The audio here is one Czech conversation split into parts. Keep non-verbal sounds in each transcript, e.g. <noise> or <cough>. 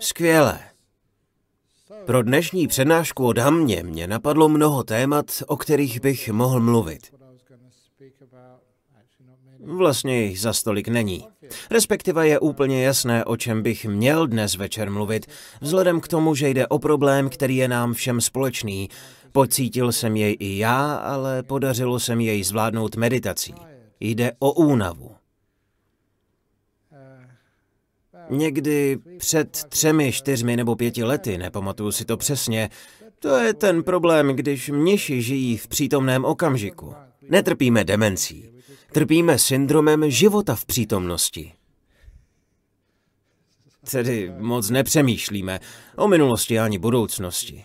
Skvělé. Pro dnešní přednášku o damě mě napadlo mnoho témat, o kterých bych mohl mluvit. Vlastně jich za stolik není. Respektive je úplně jasné, o čem bych měl dnes večer mluvit, vzhledem k tomu, že jde o problém, který je nám všem společný. Pocítil jsem jej i já, ale podařilo se mi jej zvládnout meditací. Jde o únavu. Někdy před třemi, čtyřmi nebo pěti lety, nepamatuju si to přesně, to je ten problém, když mniši žijí v přítomném okamžiku. Netrpíme demencí. Trpíme syndromem života v přítomnosti. Tedy moc nepřemýšlíme o minulosti ani budoucnosti.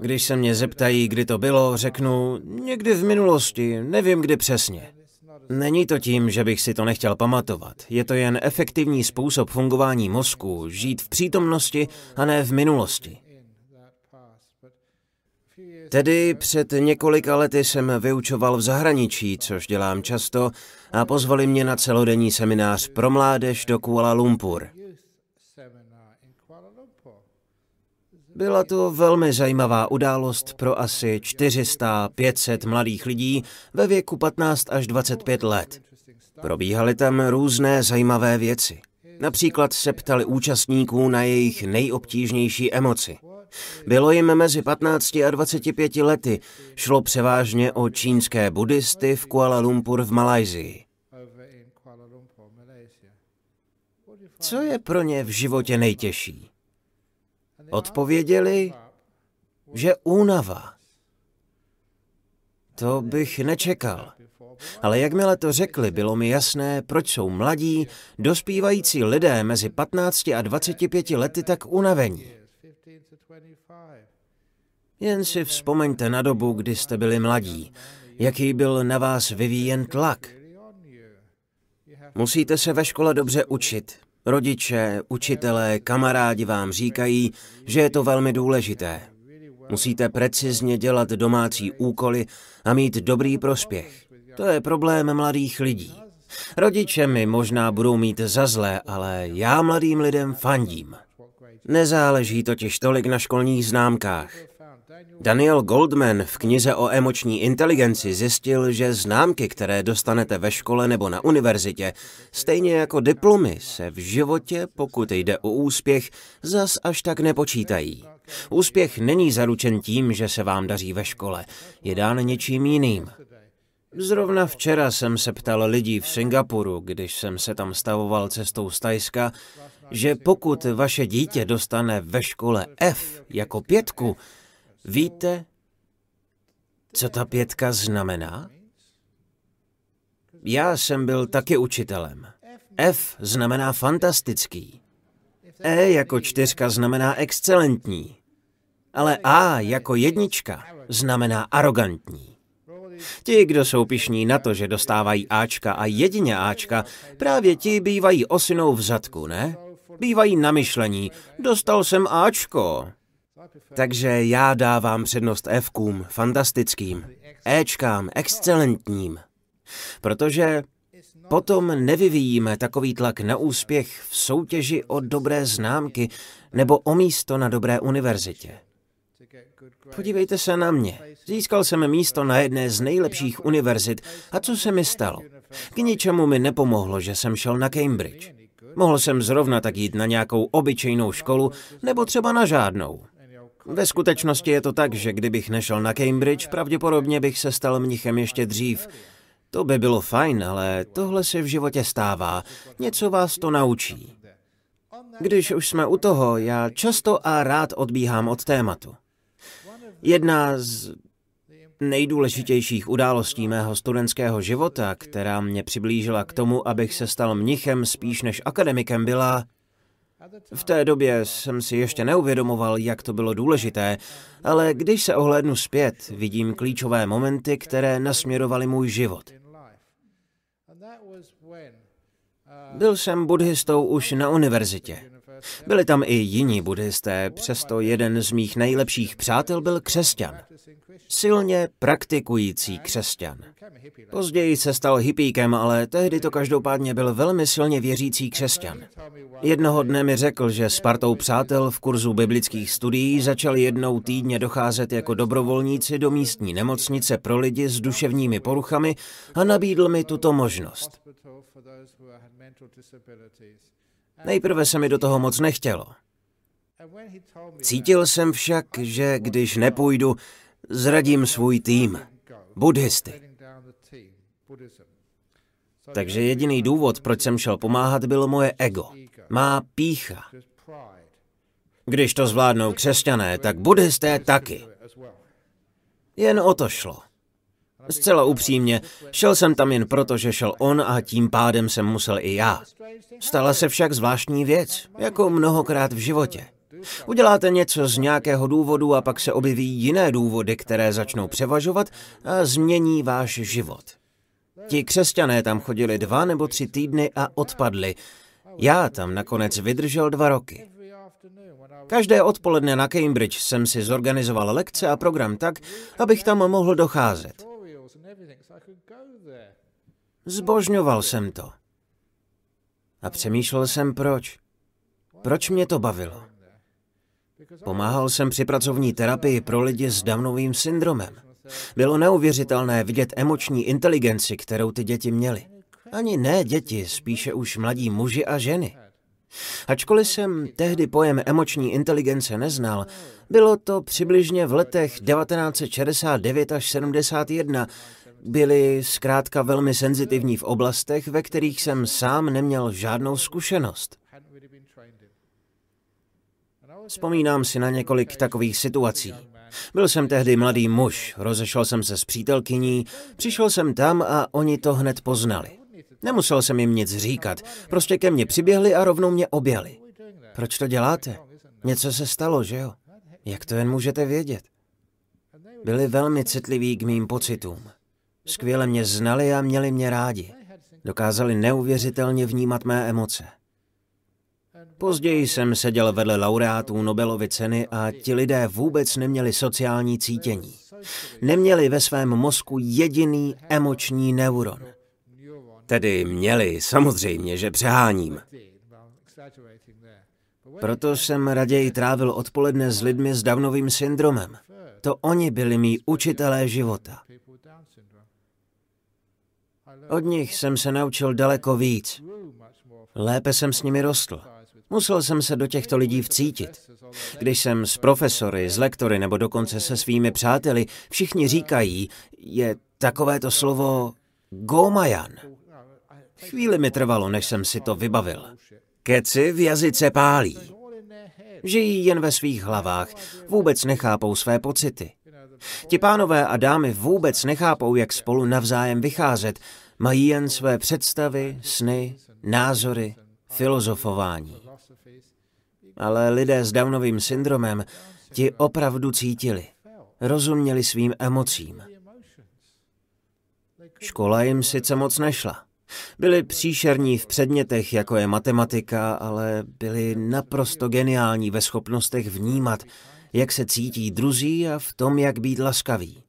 Když se mě zeptají, kdy to bylo, řeknu někdy v minulosti, nevím kdy přesně. Není to tím, že bych si to nechtěl pamatovat. Je to jen efektivní způsob fungování mozku, žít v přítomnosti a ne v minulosti. Tedy před několika lety jsem vyučoval v zahraničí, což dělám často, a pozvali mě na celodenní seminář pro mládež do Kuala Lumpur. Byla to velmi zajímavá událost pro asi 400-500 mladých lidí ve věku 15 až 25 let. Probíhaly tam různé zajímavé věci. Například se ptali účastníků na jejich nejobtížnější emoci. Bylo jim mezi 15 a 25 lety. Šlo převážně o čínské buddhisty v Kuala Lumpur v Malajzii. Co je pro ně v životě nejtěžší? Odpověděli, že únava. To bych nečekal. Ale jakmile to řekli, bylo mi jasné, proč jsou mladí, dospívající lidé mezi 15 a 25 lety tak unavení. Jen si vzpomeňte na dobu, kdy jste byli mladí, jaký byl na vás vyvíjen tlak. Musíte se ve škole dobře učit. Rodiče, učitelé, kamarádi vám říkají, že je to velmi důležité. Musíte precizně dělat domácí úkoly a mít dobrý prospěch. To je problém mladých lidí. Rodiče mi možná budou mít za zlé, ale já mladým lidem fandím. Nezáleží totiž tolik na školních známkách. Daniel Goldman v knize o emoční inteligenci zjistil, že známky, které dostanete ve škole nebo na univerzitě, stejně jako diplomy, se v životě, pokud jde o úspěch, zas až tak nepočítají. Úspěch není zaručen tím, že se vám daří ve škole, je dán něčím jiným. Zrovna včera jsem se ptal lidí v Singapuru, když jsem se tam stavoval cestou z Tajska, že pokud vaše dítě dostane ve škole F jako pětku, Víte, co ta pětka znamená? Já jsem byl taky učitelem. F znamená fantastický. E jako čtyřka znamená excelentní. Ale A jako jednička znamená arrogantní. Ti, kdo jsou pišní na to, že dostávají Ačka a jedině Ačka, právě ti bývají osinou v zadku, ne? Bývají na myšlení, dostal jsem Ačko. Takže já dávám přednost Fkům, fantastickým, Ečkám, excelentním. Protože potom nevyvíjíme takový tlak na úspěch v soutěži o dobré známky nebo o místo na dobré univerzitě. Podívejte se na mě. Získal jsem místo na jedné z nejlepších univerzit a co se mi stalo? K ničemu mi nepomohlo, že jsem šel na Cambridge. Mohl jsem zrovna tak jít na nějakou obyčejnou školu nebo třeba na žádnou. Ve skutečnosti je to tak, že kdybych nešel na Cambridge, pravděpodobně bych se stal mnichem ještě dřív. To by bylo fajn, ale tohle se v životě stává. Něco vás to naučí. Když už jsme u toho, já často a rád odbíhám od tématu. Jedna z nejdůležitějších událostí mého studentského života, která mě přiblížila k tomu, abych se stal mnichem spíš než akademikem, byla v té době jsem si ještě neuvědomoval, jak to bylo důležité, ale když se ohlédnu zpět, vidím klíčové momenty, které nasměrovaly můj život. Byl jsem buddhistou už na univerzitě. Byli tam i jiní buddhisté, přesto jeden z mých nejlepších přátel byl křesťan. Silně praktikující křesťan. Později se stal hippíkem, ale tehdy to každopádně byl velmi silně věřící křesťan. Jednoho dne mi řekl, že s partou přátel v kurzu biblických studií začali jednou týdně docházet jako dobrovolníci do místní nemocnice pro lidi s duševními poruchami a nabídl mi tuto možnost. Nejprve se mi do toho moc nechtělo. Cítil jsem však, že když nepůjdu, zradím svůj tým, buddhisty. Takže jediný důvod, proč jsem šel pomáhat, bylo moje ego, má pícha. Když to zvládnou křesťané, tak buddhisté taky. Jen o to šlo. Zcela upřímně, šel jsem tam jen proto, že šel on a tím pádem jsem musel i já. Stala se však zvláštní věc, jako mnohokrát v životě. Uděláte něco z nějakého důvodu a pak se objeví jiné důvody, které začnou převažovat a změní váš život. Ti křesťané tam chodili dva nebo tři týdny a odpadli. Já tam nakonec vydržel dva roky. Každé odpoledne na Cambridge jsem si zorganizoval lekce a program tak, abych tam mohl docházet. Zbožňoval jsem to. A přemýšlel jsem proč. Proč mě to bavilo? Pomáhal jsem při pracovní terapii pro lidi s Downovým syndromem. Bylo neuvěřitelné vidět emoční inteligenci, kterou ty děti měly. Ani ne děti, spíše už mladí muži a ženy. Ačkoliv jsem tehdy pojem emoční inteligence neznal, bylo to přibližně v letech 1969 až 71. Byli zkrátka velmi senzitivní v oblastech, ve kterých jsem sám neměl žádnou zkušenost. Vzpomínám si na několik takových situací. Byl jsem tehdy mladý muž, rozešel jsem se s přítelkyní, přišel jsem tam a oni to hned poznali. Nemusel jsem jim nic říkat, prostě ke mně přiběhli a rovnou mě objali. Proč to děláte? Něco se stalo, že jo? Jak to jen můžete vědět? Byli velmi citliví k mým pocitům. Skvěle mě znali a měli mě rádi. Dokázali neuvěřitelně vnímat mé emoce. Později jsem seděl vedle laureátů Nobelovy ceny a ti lidé vůbec neměli sociální cítění. Neměli ve svém mozku jediný emoční neuron. Tedy měli, samozřejmě, že přeháním. Proto jsem raději trávil odpoledne s lidmi s Downovým syndromem. To oni byli mý učitelé života. Od nich jsem se naučil daleko víc. Lépe jsem s nimi rostl. Musel jsem se do těchto lidí vcítit. Když jsem s profesory, s lektory nebo dokonce se svými přáteli, všichni říkají, je takovéto slovo gomajan. Chvíli mi trvalo, než jsem si to vybavil. Keci v jazyce pálí. Žijí jen ve svých hlavách, vůbec nechápou své pocity. Ti pánové a dámy vůbec nechápou, jak spolu navzájem vycházet, mají jen své představy, sny, názory, filozofování. Ale lidé s Downovým syndromem ti opravdu cítili, rozuměli svým emocím. Škola jim sice moc nešla. Byli příšerní v předmětech, jako je matematika, ale byli naprosto geniální ve schopnostech vnímat, jak se cítí druzí a v tom, jak být laskavý.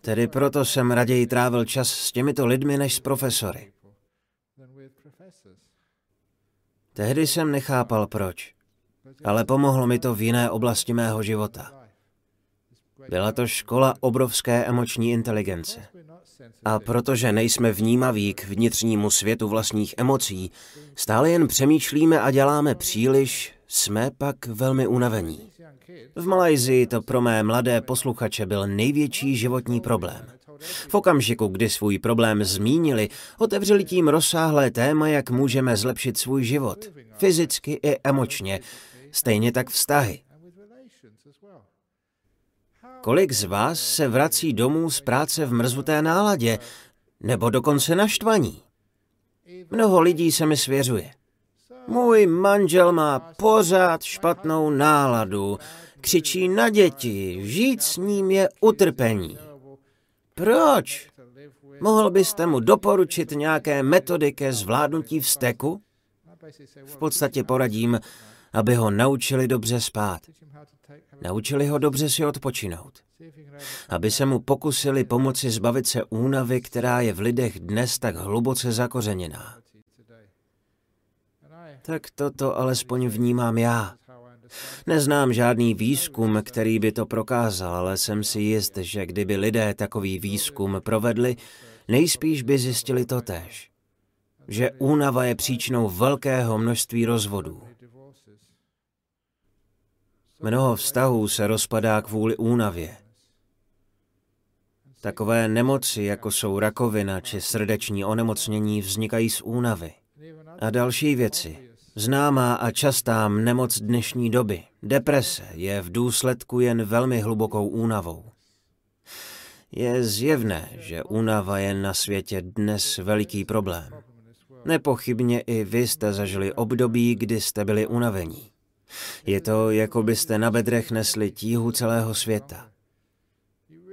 Tedy proto jsem raději trávil čas s těmito lidmi než s profesory. Tehdy jsem nechápal proč, ale pomohlo mi to v jiné oblasti mého života. Byla to škola obrovské emoční inteligence. A protože nejsme vnímaví k vnitřnímu světu vlastních emocí, stále jen přemýšlíme a děláme příliš, jsme pak velmi unavení. V Malajzii to pro mé mladé posluchače byl největší životní problém. V okamžiku, kdy svůj problém zmínili, otevřeli tím rozsáhlé téma, jak můžeme zlepšit svůj život, fyzicky i emočně, stejně tak vztahy. Kolik z vás se vrací domů z práce v mrzuté náladě, nebo dokonce naštvaní? Mnoho lidí se mi svěřuje. Můj manžel má pořád špatnou náladu, křičí na děti, žít s ním je utrpení. Proč? Mohl byste mu doporučit nějaké metody ke zvládnutí vzteku? V podstatě poradím, aby ho naučili dobře spát. Naučili ho dobře si odpočinout. aby se mu pokusili pomoci zbavit se únavy, která je v lidech dnes tak hluboce zakořeněná. Tak toto alespoň vnímám já. Neznám žádný výzkum, který by to prokázal, ale jsem si jist, že kdyby lidé takový výzkum provedli, nejspíš by zjistili to též. Že únava je příčinou velkého množství rozvodů. Mnoho vztahů se rozpadá kvůli únavě. Takové nemoci, jako jsou rakovina či srdeční onemocnění, vznikají z únavy. A další věci, Známá a častá nemoc dnešní doby, deprese, je v důsledku jen velmi hlubokou únavou. Je zjevné, že únava je na světě dnes veliký problém. Nepochybně i vy jste zažili období, kdy jste byli unavení. Je to, jako byste na bedrech nesli tíhu celého světa.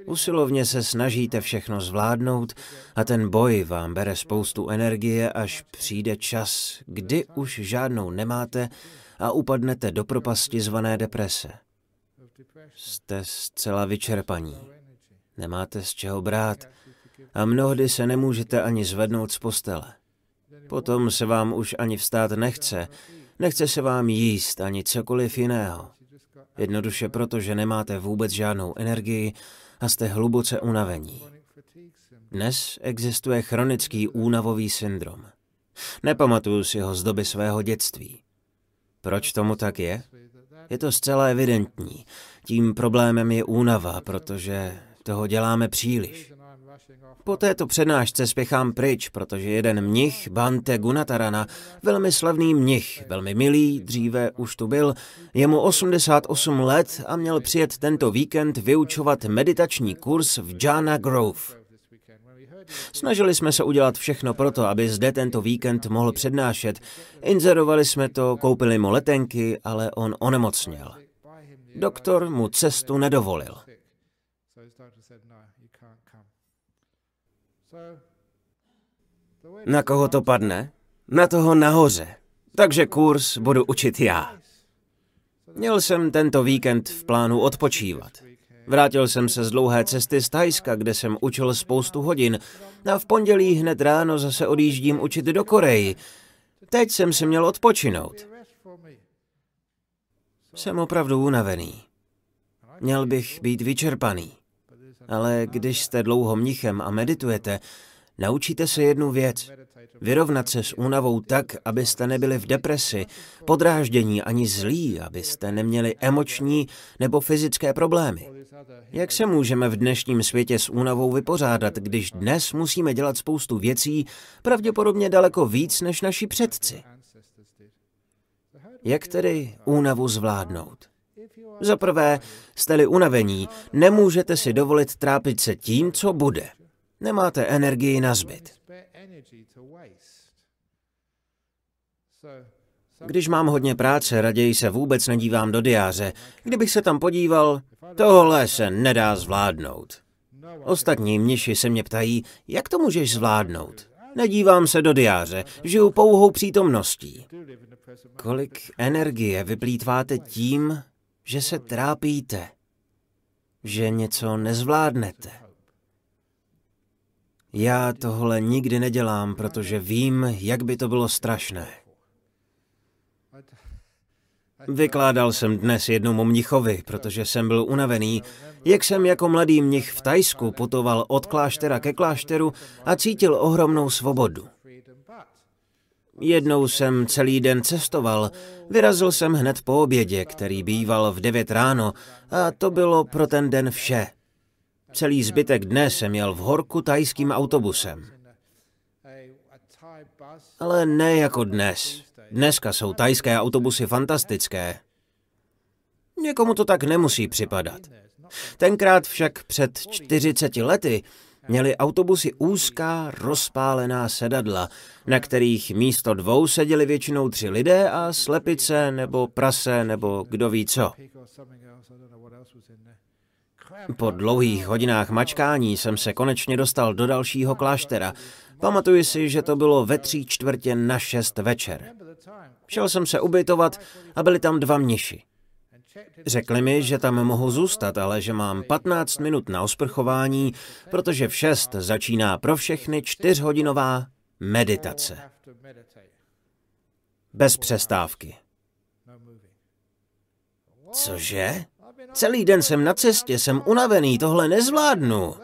Usilovně se snažíte všechno zvládnout a ten boj vám bere spoustu energie, až přijde čas, kdy už žádnou nemáte a upadnete do propasti zvané deprese. Jste zcela vyčerpaní. Nemáte z čeho brát a mnohdy se nemůžete ani zvednout z postele. Potom se vám už ani vstát nechce, nechce se vám jíst ani cokoliv jiného. Jednoduše proto, že nemáte vůbec žádnou energii a jste hluboce unavení. Dnes existuje chronický únavový syndrom. Nepamatuju si ho z doby svého dětství. Proč tomu tak je? Je to zcela evidentní. Tím problémem je únava, protože toho děláme příliš. Po této přednášce spěchám pryč, protože jeden mnich, Bante Gunatarana, velmi slavný mnich, velmi milý, dříve už tu byl, je mu 88 let a měl přijet tento víkend vyučovat meditační kurz v Jana Grove. Snažili jsme se udělat všechno proto, aby zde tento víkend mohl přednášet. Inzerovali jsme to, koupili mu letenky, ale on onemocněl. Doktor mu cestu nedovolil. Na koho to padne? Na toho nahoře. Takže kurz budu učit já. Měl jsem tento víkend v plánu odpočívat. Vrátil jsem se z dlouhé cesty z Tajska, kde jsem učil spoustu hodin a v pondělí hned ráno zase odjíždím učit do Koreji. Teď jsem si měl odpočinout. Jsem opravdu unavený. Měl bych být vyčerpaný. Ale když jste dlouho mnichem a meditujete, Naučíte se jednu věc. Vyrovnat se s únavou tak, abyste nebyli v depresi, podráždění ani zlí, abyste neměli emoční nebo fyzické problémy. Jak se můžeme v dnešním světě s únavou vypořádat, když dnes musíme dělat spoustu věcí, pravděpodobně daleko víc než naši předci? Jak tedy únavu zvládnout? Za prvé, jste-li unavení, nemůžete si dovolit trápit se tím, co bude. Nemáte energii na zbyt. Když mám hodně práce, raději se vůbec nedívám do diáře. Kdybych se tam podíval, tohle se nedá zvládnout. Ostatní mniši se mě ptají, jak to můžeš zvládnout. Nedívám se do diáře, žiju pouhou přítomností. Kolik energie vyplýtváte tím, že se trápíte, že něco nezvládnete. Já tohle nikdy nedělám, protože vím, jak by to bylo strašné. Vykládal jsem dnes jednomu mnichovi, protože jsem byl unavený, jak jsem jako mladý mnich v Tajsku putoval od kláštera ke klášteru a cítil ohromnou svobodu. Jednou jsem celý den cestoval, vyrazil jsem hned po obědě, který býval v devět ráno, a to bylo pro ten den vše. Celý zbytek dne jsem jel v horku tajským autobusem. Ale ne jako dnes. Dneska jsou tajské autobusy fantastické. Někomu to tak nemusí připadat. Tenkrát však před 40 lety měli autobusy úzká, rozpálená sedadla, na kterých místo dvou seděli většinou tři lidé a slepice nebo prase nebo kdo ví co. Po dlouhých hodinách mačkání jsem se konečně dostal do dalšího kláštera. Pamatuji si, že to bylo ve tří čtvrtě na šest večer. Šel jsem se ubytovat a byli tam dva mniši. Řekli mi, že tam mohu zůstat, ale že mám 15 minut na osprchování, protože v 6 začíná pro všechny čtyřhodinová meditace. Bez přestávky. Cože? Celý den jsem na cestě, jsem unavený, tohle nezvládnu.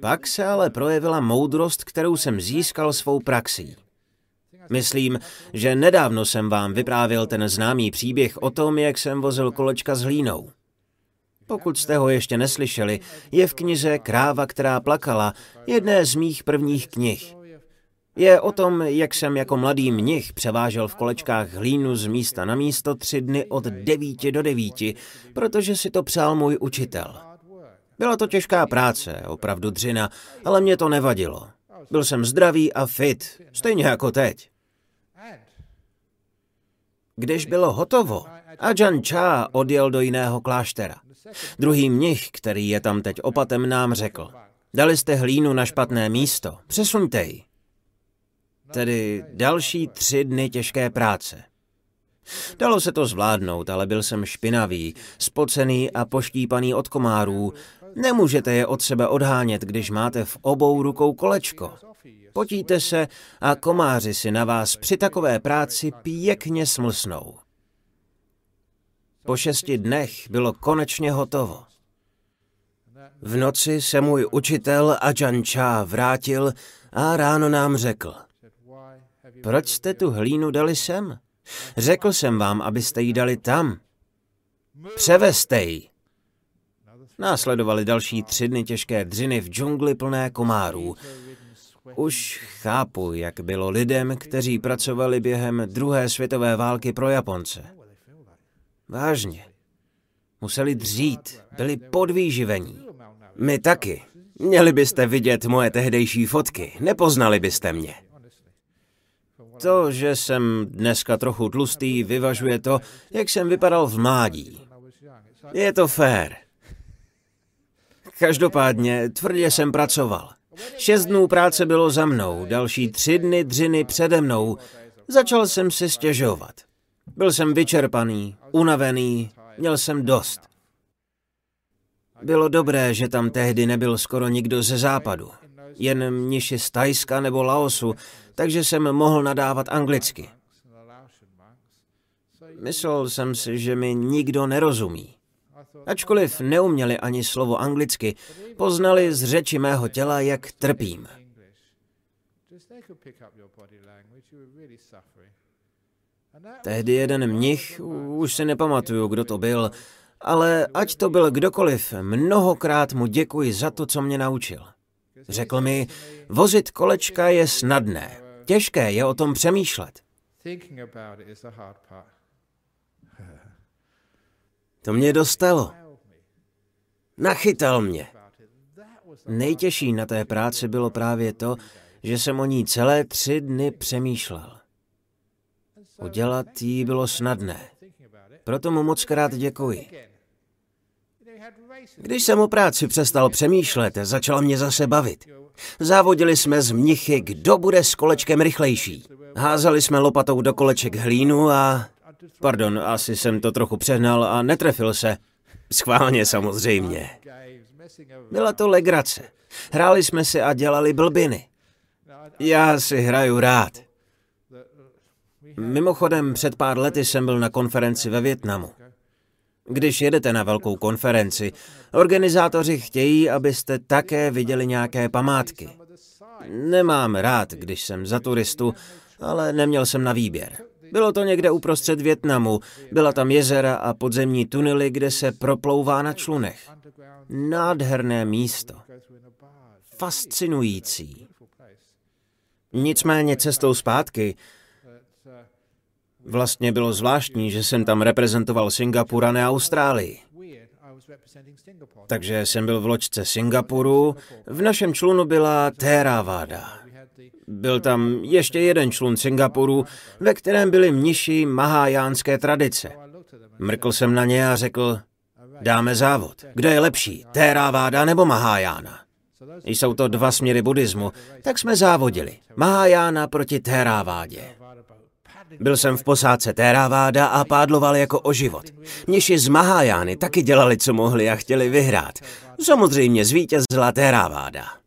Pak se ale projevila moudrost, kterou jsem získal svou praxí. Myslím, že nedávno jsem vám vyprávěl ten známý příběh o tom, jak jsem vozil kolečka s hlínou. Pokud jste ho ještě neslyšeli, je v knize Kráva, která plakala, jedné z mých prvních knih. Je o tom, jak jsem jako mladý mnich převážel v kolečkách hlínu z místa na místo tři dny od devíti do devíti, protože si to přál můj učitel. Byla to těžká práce, opravdu dřina, ale mě to nevadilo. Byl jsem zdravý a fit, stejně jako teď. Když bylo hotovo, Ajahn Chah odjel do jiného kláštera. Druhý mnich, který je tam teď opatem, nám řekl, dali jste hlínu na špatné místo, přesuňte ji. Tedy další tři dny těžké práce. Dalo se to zvládnout, ale byl jsem špinavý, spocený a poštípaný od komárů. Nemůžete je od sebe odhánět, když máte v obou rukou kolečko. Potíte se a komáři si na vás při takové práci pěkně smlsnou. Po šesti dnech bylo konečně hotovo. V noci se můj učitel Ajahn Chah vrátil a ráno nám řekl, proč jste tu hlínu dali sem? Řekl jsem vám, abyste ji dali tam. Převezte ji. Následovaly další tři dny těžké dřiny v džungli plné komárů. Už chápu, jak bylo lidem, kteří pracovali během druhé světové války pro Japonce. Vážně. Museli dřít, byli podvýživení. My taky. Měli byste vidět moje tehdejší fotky, nepoznali byste mě. To, že jsem dneska trochu tlustý, vyvažuje to, jak jsem vypadal v mládí. Je to fér. Každopádně tvrdě jsem pracoval. Šest dnů práce bylo za mnou, další tři dny dřiny přede mnou. Začal jsem si stěžovat. Byl jsem vyčerpaný, unavený, měl jsem dost. Bylo dobré, že tam tehdy nebyl skoro nikdo ze západu. Jen mniši z Tajska nebo Laosu, takže jsem mohl nadávat anglicky. Myslel jsem si, že mi nikdo nerozumí. Ačkoliv neuměli ani slovo anglicky, poznali z řeči mého těla, jak trpím. Tehdy jeden mnich, už si nepamatuju, kdo to byl, ale ať to byl kdokoliv, mnohokrát mu děkuji za to, co mě naučil. Řekl mi, vozit kolečka je snadné, těžké je o tom přemýšlet. To mě dostalo. Nachytal mě. Nejtěžší na té práci bylo právě to, že jsem o ní celé tři dny přemýšlel. Udělat jí bylo snadné. Proto mu moc krát děkuji. Když jsem o práci přestal přemýšlet, začala mě zase bavit. Závodili jsme z mnichy, kdo bude s kolečkem rychlejší. Házeli jsme lopatou do koleček hlínu a... Pardon, asi jsem to trochu přehnal a netrefil se. Schválně samozřejmě. Byla to legrace. Hráli jsme si a dělali blbiny. Já si hraju rád. Mimochodem, před pár lety jsem byl na konferenci ve Větnamu. Když jedete na velkou konferenci, organizátoři chtějí, abyste také viděli nějaké památky. Nemám rád, když jsem za turistu, ale neměl jsem na výběr. Bylo to někde uprostřed Větnamu, byla tam jezera a podzemní tunely, kde se proplouvá na člunech. Nádherné místo. Fascinující. Nicméně cestou zpátky Vlastně bylo zvláštní, že jsem tam reprezentoval Singapur a ne Austrálii. Takže jsem byl v loďce Singapuru, v našem člunu byla Theravada. Byl tam ještě jeden člun Singapuru, ve kterém byly mniši mahajánské tradice. Mrkl jsem na ně a řekl, dáme závod. Kdo je lepší, Theravada nebo Mahajána? Jsou to dva směry buddhismu, tak jsme závodili. Mahajána proti Theravádě. Byl jsem v posádce Téraváda a pádloval jako o život. Měši z Mahajány taky dělali, co mohli a chtěli vyhrát. Samozřejmě zvítězila Téraváda.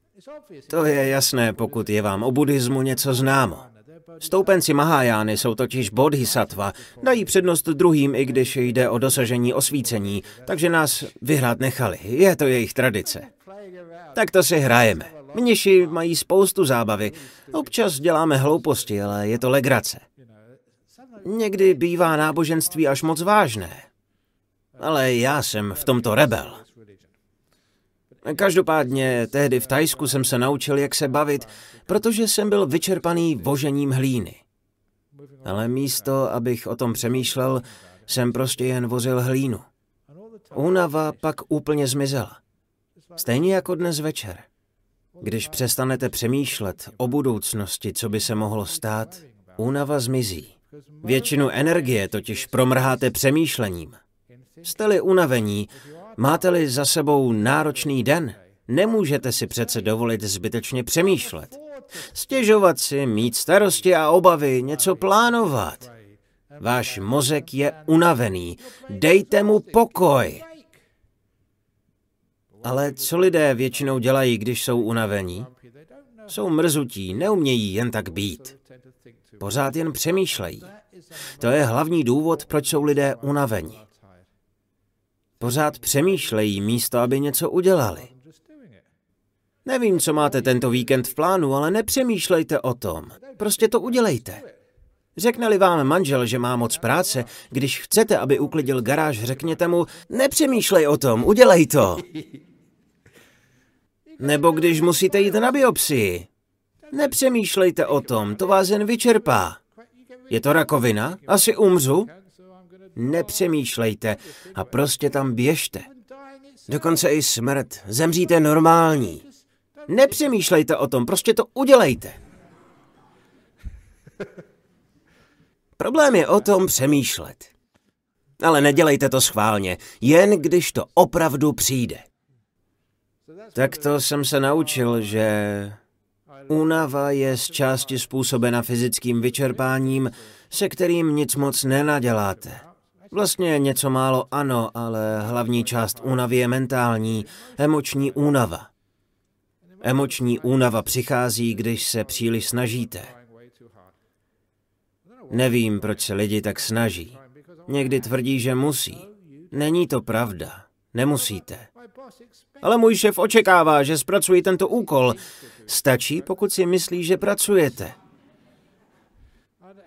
To je jasné, pokud je vám o buddhismu něco známo. Stoupenci Mahajány jsou totiž bodhisattva, dají přednost druhým, i když jde o dosažení osvícení, takže nás vyhrát nechali. Je to jejich tradice. Tak to si hrajeme. Mniši mají spoustu zábavy. Občas děláme hlouposti, ale je to legrace. Někdy bývá náboženství až moc vážné. Ale já jsem v tomto rebel. Každopádně tehdy v Tajsku jsem se naučil, jak se bavit, protože jsem byl vyčerpaný vožením hlíny. Ale místo, abych o tom přemýšlel, jsem prostě jen vozil hlínu. Únava pak úplně zmizela. Stejně jako dnes večer. Když přestanete přemýšlet o budoucnosti, co by se mohlo stát, únava zmizí. Většinu energie totiž promrháte přemýšlením. Jste-li unavení, máte-li za sebou náročný den, nemůžete si přece dovolit zbytečně přemýšlet. Stěžovat si, mít starosti a obavy, něco plánovat. Váš mozek je unavený. Dejte mu pokoj. Ale co lidé většinou dělají, když jsou unavení? Jsou mrzutí, neumějí jen tak být. Pořád jen přemýšlejí. To je hlavní důvod, proč jsou lidé unavení. Pořád přemýšlejí místo, aby něco udělali. Nevím, co máte tento víkend v plánu, ale nepřemýšlejte o tom. Prostě to udělejte. Řekne-li vám manžel, že má moc práce, když chcete, aby uklidil garáž, řekněte mu, nepřemýšlej o tom, udělej to. Nebo když musíte jít na biopsii. Nepřemýšlejte o tom, to vás jen vyčerpá. Je to rakovina? Asi umřu? Nepřemýšlejte a prostě tam běžte. Dokonce i smrt. Zemříte normální. Nepřemýšlejte o tom, prostě to udělejte. Problém je o tom přemýšlet. Ale nedělejte to schválně, jen když to opravdu přijde. Tak to jsem se naučil, že únava je z části způsobena fyzickým vyčerpáním, se kterým nic moc nenaděláte. Vlastně něco málo ano, ale hlavní část únavy je mentální, emoční únava. Emoční únava přichází, když se příliš snažíte. Nevím, proč se lidi tak snaží. Někdy tvrdí, že musí. Není to pravda. Nemusíte. Ale můj šéf očekává, že zpracuji tento úkol. Stačí, pokud si myslí, že pracujete.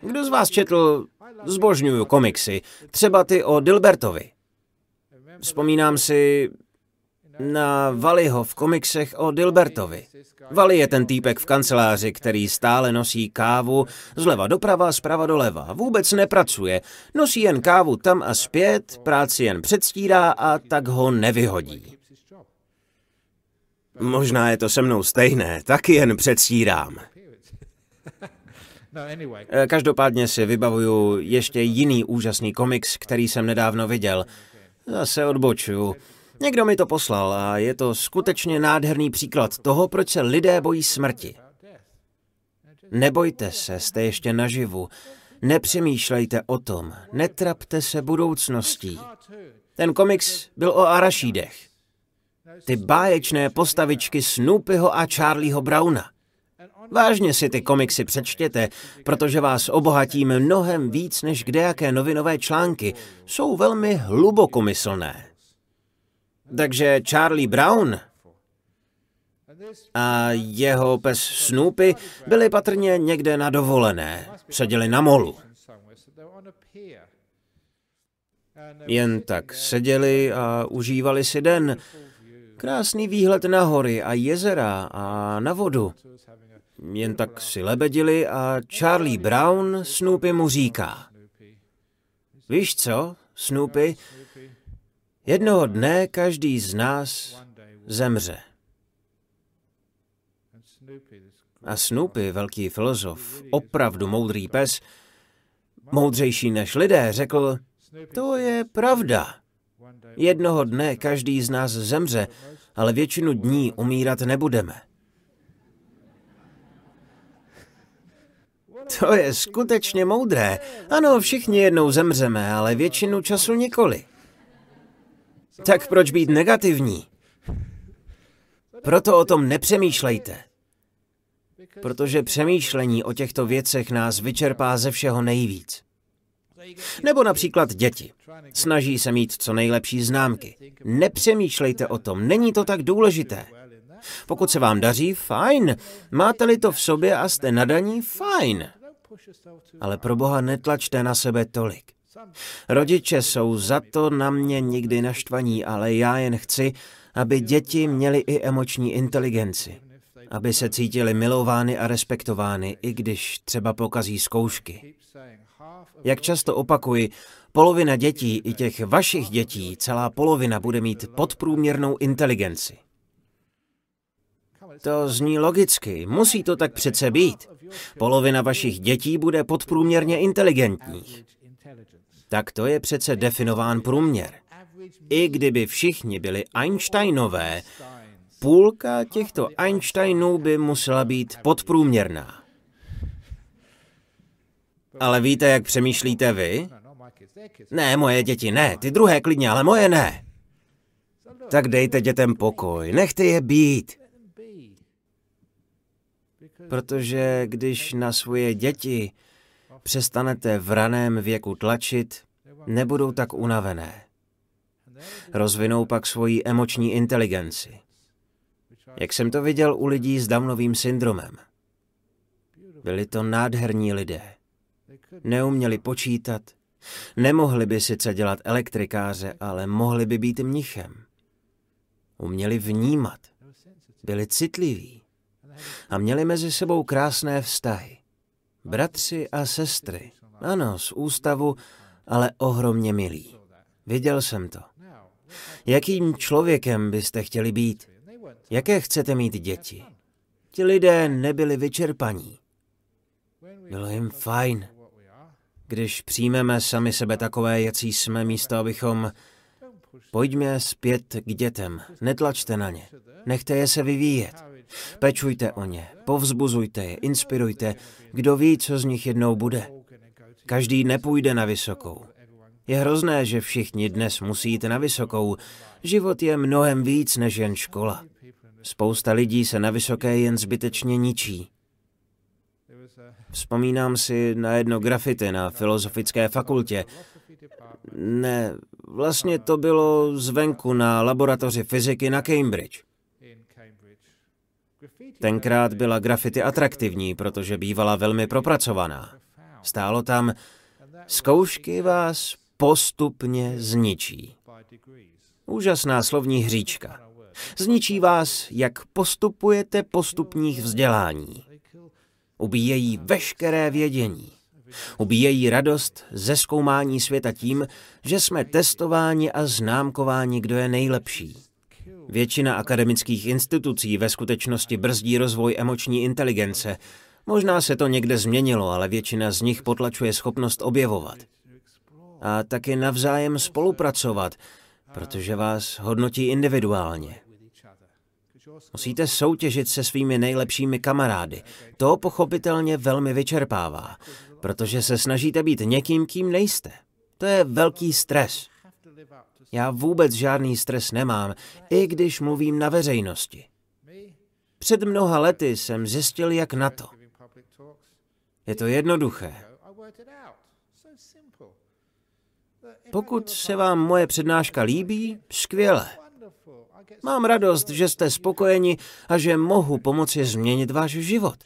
Kdo z vás četl, zbožňuju komiksy, třeba ty o Dilbertovi. Vzpomínám si na Valiho v komiksech o Dilbertovi. Vali je ten týpek v kanceláři, který stále nosí kávu zleva doprava, zprava doleva. Vůbec nepracuje. Nosí jen kávu tam a zpět, práci jen předstírá a tak ho nevyhodí. Možná je to se mnou stejné, taky jen předstírám. Eh, každopádně si vybavuju ještě jiný úžasný komiks, který jsem nedávno viděl. Zase odbočuju. Někdo mi to poslal a je to skutečně nádherný příklad toho, proč se lidé bojí smrti. Nebojte se, jste ještě naživu. Nepřemýšlejte o tom, netrapte se budoucností. Ten komiks byl o Arašídech. Ty báječné postavičky Snoopyho a Charlieho Browna. Vážně si ty komiksy přečtěte, protože vás obohatí mnohem víc než kdejaké novinové články. Jsou velmi hlubokomyslné. Takže Charlie Brown a jeho pes Snoopy byli patrně někde na dovolené. Seděli na molu. Jen tak seděli a užívali si den. Krásný výhled na hory a jezera a na vodu. Jen tak si lebedili a Charlie Brown Snoopy mu říká. Víš co, Snoopy, jednoho dne každý z nás zemře. A Snoopy, velký filozof, opravdu moudrý pes, moudřejší než lidé, řekl, to je pravda. Jednoho dne každý z nás zemře, ale většinu dní umírat nebudeme. To je skutečně moudré. Ano, všichni jednou zemřeme, ale většinu času nikoli. Tak proč být negativní? Proto o tom nepřemýšlejte. Protože přemýšlení o těchto věcech nás vyčerpá ze všeho nejvíc. Nebo například děti. Snaží se mít co nejlepší známky. Nepřemýšlejte o tom, není to tak důležité. Pokud se vám daří, fajn. Máte-li to v sobě a jste nadaní, fajn. Ale pro boha netlačte na sebe tolik. Rodiče jsou za to na mě nikdy naštvaní, ale já jen chci, aby děti měly i emoční inteligenci. Aby se cítili milovány a respektovány, i když třeba pokazí zkoušky. Jak často opakuji, polovina dětí, i těch vašich dětí, celá polovina bude mít podprůměrnou inteligenci. To zní logicky, musí to tak přece být. Polovina vašich dětí bude podprůměrně inteligentních. Tak to je přece definován průměr. I kdyby všichni byli Einsteinové, půlka těchto Einsteinů by musela být podprůměrná. Ale víte, jak přemýšlíte vy? Ne, moje děti ne, ty druhé klidně, ale moje ne. Tak dejte dětem pokoj, nechte je být. Protože když na svoje děti přestanete v raném věku tlačit, nebudou tak unavené. Rozvinou pak svoji emoční inteligenci. Jak jsem to viděl u lidí s Downovým syndromem. Byli to nádherní lidé. Neuměli počítat, nemohli by sice dělat elektrikáře, ale mohli by být mnichem. Uměli vnímat, byli citliví a měli mezi sebou krásné vztahy. Bratři a sestry, ano, z ústavu, ale ohromně milí. Viděl jsem to. Jakým člověkem byste chtěli být? Jaké chcete mít děti? Ti lidé nebyli vyčerpaní. Bylo jim fajn. Když přijmeme sami sebe takové, jací jsme, místo abychom... Pojďme zpět k dětem, netlačte na ně, nechte je se vyvíjet. Pečujte o ně, povzbuzujte je, inspirujte, kdo ví, co z nich jednou bude. Každý nepůjde na vysokou. Je hrozné, že všichni dnes musí jít na vysokou. Život je mnohem víc než jen škola. Spousta lidí se na vysoké jen zbytečně ničí. Vzpomínám si na jedno grafity na filozofické fakultě. Ne, vlastně to bylo zvenku na laboratoři fyziky na Cambridge. Tenkrát byla grafity atraktivní, protože bývala velmi propracovaná. Stálo tam, zkoušky vás postupně zničí. Úžasná slovní hříčka. Zničí vás, jak postupujete postupních vzdělání. Ubíjejí veškeré vědění. Ubíjejí radost ze zkoumání světa tím, že jsme testováni a známkováni, kdo je nejlepší. Většina akademických institucí ve skutečnosti brzdí rozvoj emoční inteligence. Možná se to někde změnilo, ale většina z nich potlačuje schopnost objevovat. A taky navzájem spolupracovat, protože vás hodnotí individuálně. Musíte soutěžit se svými nejlepšími kamarády. To pochopitelně velmi vyčerpává, protože se snažíte být někým, kým nejste. To je velký stres. Já vůbec žádný stres nemám, i když mluvím na veřejnosti. Před mnoha lety jsem zjistil, jak na to. Je to jednoduché. Pokud se vám moje přednáška líbí, skvěle. Mám radost, že jste spokojeni a že mohu pomoci změnit váš život.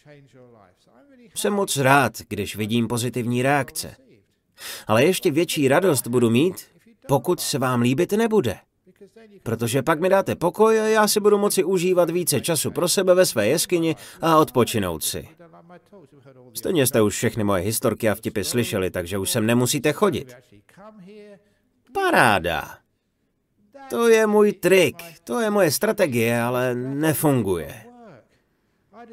Jsem moc rád, když vidím pozitivní reakce. Ale ještě větší radost budu mít, pokud se vám líbit nebude. Protože pak mi dáte pokoj a já si budu moci užívat více času pro sebe ve své jeskyni a odpočinout si. Stejně jste už všechny moje historky a vtipy slyšeli, takže už sem nemusíte chodit. Paráda. To je můj trik, to je moje strategie, ale nefunguje.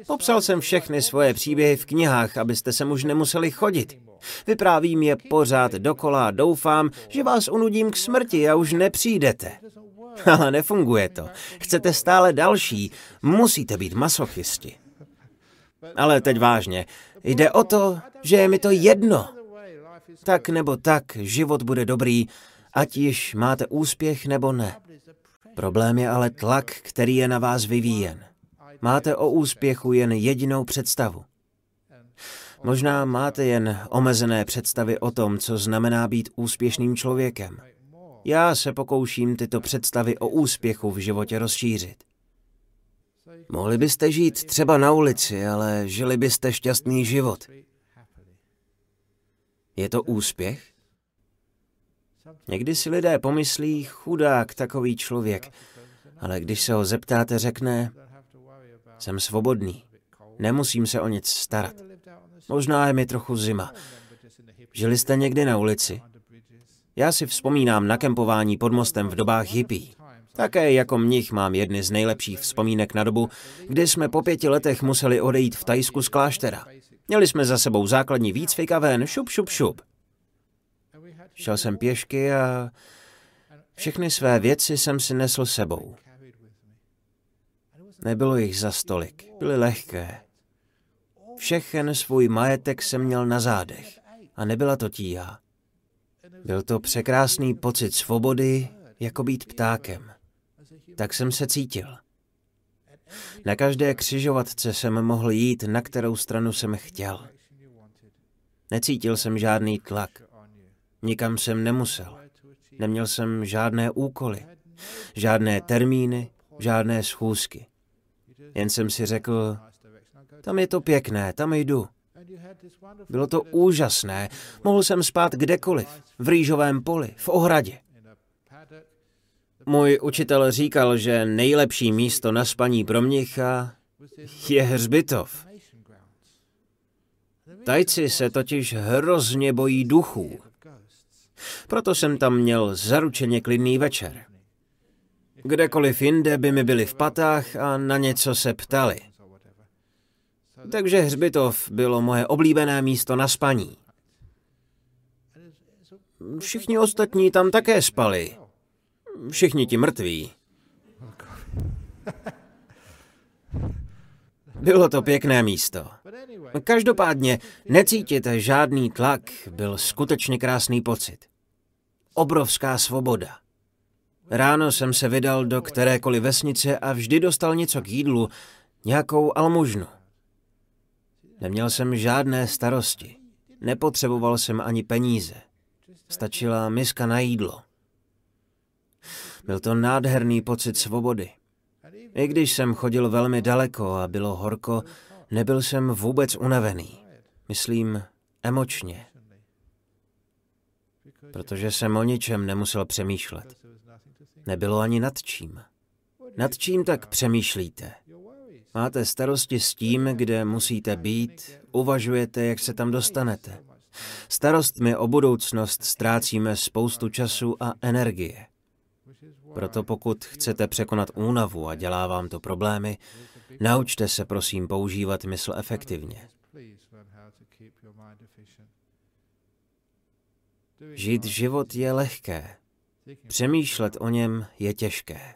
Popsal jsem všechny svoje příběhy v knihách, abyste se už nemuseli chodit. Vyprávím je pořád dokola a doufám, že vás unudím k smrti a už nepřijdete. <laughs> Ale nefunguje to. Chcete stále další, musíte být masochisti. Ale teď vážně, Jde o to, že je mi to jedno. Tak nebo tak, život bude dobrý, ať již máte úspěch nebo ne. Problém je ale tlak, který je na vás vyvíjen. Máte o úspěchu jen jedinou představu. Možná máte jen omezené představy o tom, co znamená být úspěšným člověkem. Já se pokouším tyto představy o úspěchu v životě rozšířit. Mohli byste žít třeba na ulici, ale žili byste šťastný život. Je to úspěch? Někdy si lidé pomyslí, chudák takový člověk, ale když se ho zeptáte, řekne, jsem svobodný, nemusím se o nic starat. Možná je mi trochu zima. Žili jste někdy na ulici? Já si vzpomínám na kempování pod mostem v dobách hippie. Také jako mnich mám jedny z nejlepších vzpomínek na dobu, kdy jsme po pěti letech museli odejít v Tajsku z kláštera. Měli jsme za sebou základní výcvik a ven, šup, šup, šup. Šel jsem pěšky a všechny své věci jsem si nesl sebou. Nebylo jich za stolik, byly lehké. Všechen svůj majetek jsem měl na zádech a nebyla to tíha. Byl to překrásný pocit svobody, jako být ptákem. Tak jsem se cítil. Na každé křižovatce jsem mohl jít, na kterou stranu jsem chtěl. Necítil jsem žádný tlak. Nikam jsem nemusel. Neměl jsem žádné úkoly, žádné termíny, žádné schůzky. Jen jsem si řekl, tam je to pěkné, tam jdu. Bylo to úžasné. Mohl jsem spát kdekoliv. V rýžovém poli, v ohradě. Můj učitel říkal, že nejlepší místo na spaní pro mnicha je hřbitov. Tajci se totiž hrozně bojí duchů. Proto jsem tam měl zaručeně klidný večer. Kdekoliv jinde by mi byli v patách a na něco se ptali. Takže hřbitov bylo moje oblíbené místo na spaní. Všichni ostatní tam také spali. Všichni ti mrtví. Bylo to pěkné místo. Každopádně necítit žádný tlak byl skutečně krásný pocit. Obrovská svoboda. Ráno jsem se vydal do kterékoliv vesnice a vždy dostal něco k jídlu, nějakou almužnu. Neměl jsem žádné starosti. Nepotřeboval jsem ani peníze. Stačila miska na jídlo. Byl to nádherný pocit svobody. I když jsem chodil velmi daleko a bylo horko, nebyl jsem vůbec unavený. Myslím, emočně. Protože jsem o ničem nemusel přemýšlet. Nebylo ani nad čím. Nad čím tak přemýšlíte? Máte starosti s tím, kde musíte být, uvažujete, jak se tam dostanete. Starostmi o budoucnost ztrácíme spoustu času a energie. Proto pokud chcete překonat únavu a dělá vám to problémy, naučte se prosím používat mysl efektivně. Žít život je lehké, přemýšlet o něm je těžké.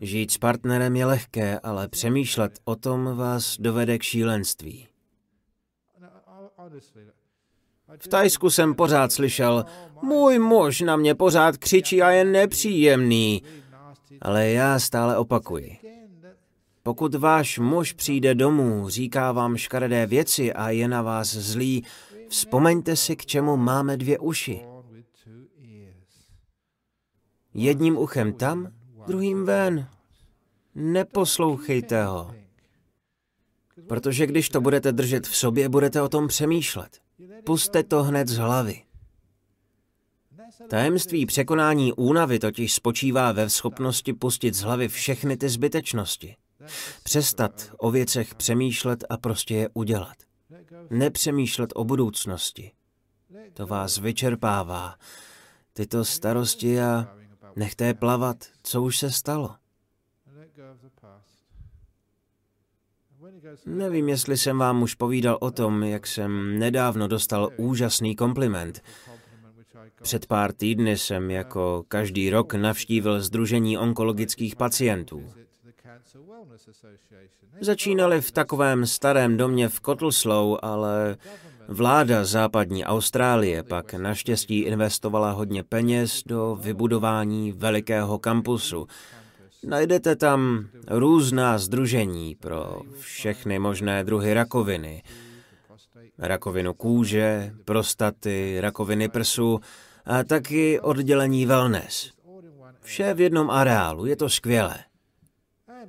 Žít s partnerem je lehké, ale přemýšlet o tom vás dovede k šílenství. V Tajsku jsem pořád slyšel, můj muž na mě pořád křičí a je nepříjemný. Ale já stále opakuji. Pokud váš muž přijde domů, říká vám škaredé věci a je na vás zlý, vzpomeňte si, k čemu máme dvě uši. Jedním uchem tam, druhým ven. Neposlouchejte ho. Protože když to budete držet v sobě, budete o tom přemýšlet. Puste to hned z hlavy. Tajemství překonání únavy totiž spočívá ve schopnosti pustit z hlavy všechny ty zbytečnosti. Přestat o věcech přemýšlet a prostě je udělat. Nepřemýšlet o budoucnosti. To vás vyčerpává. Tyto starosti a nechte je plavat, co už se stalo. Nevím, jestli jsem vám už povídal o tom, jak jsem nedávno dostal úžasný kompliment. Před pár týdny jsem jako každý rok navštívil Združení onkologických pacientů. Začínali v takovém starém domě v Kottleslow, ale vláda západní Austrálie pak naštěstí investovala hodně peněz do vybudování velikého kampusu. Najdete tam různá združení pro všechny možné druhy rakoviny. Rakovinu kůže, prostaty, rakoviny prsu a taky oddělení wellness. Vše v jednom areálu, je to skvělé.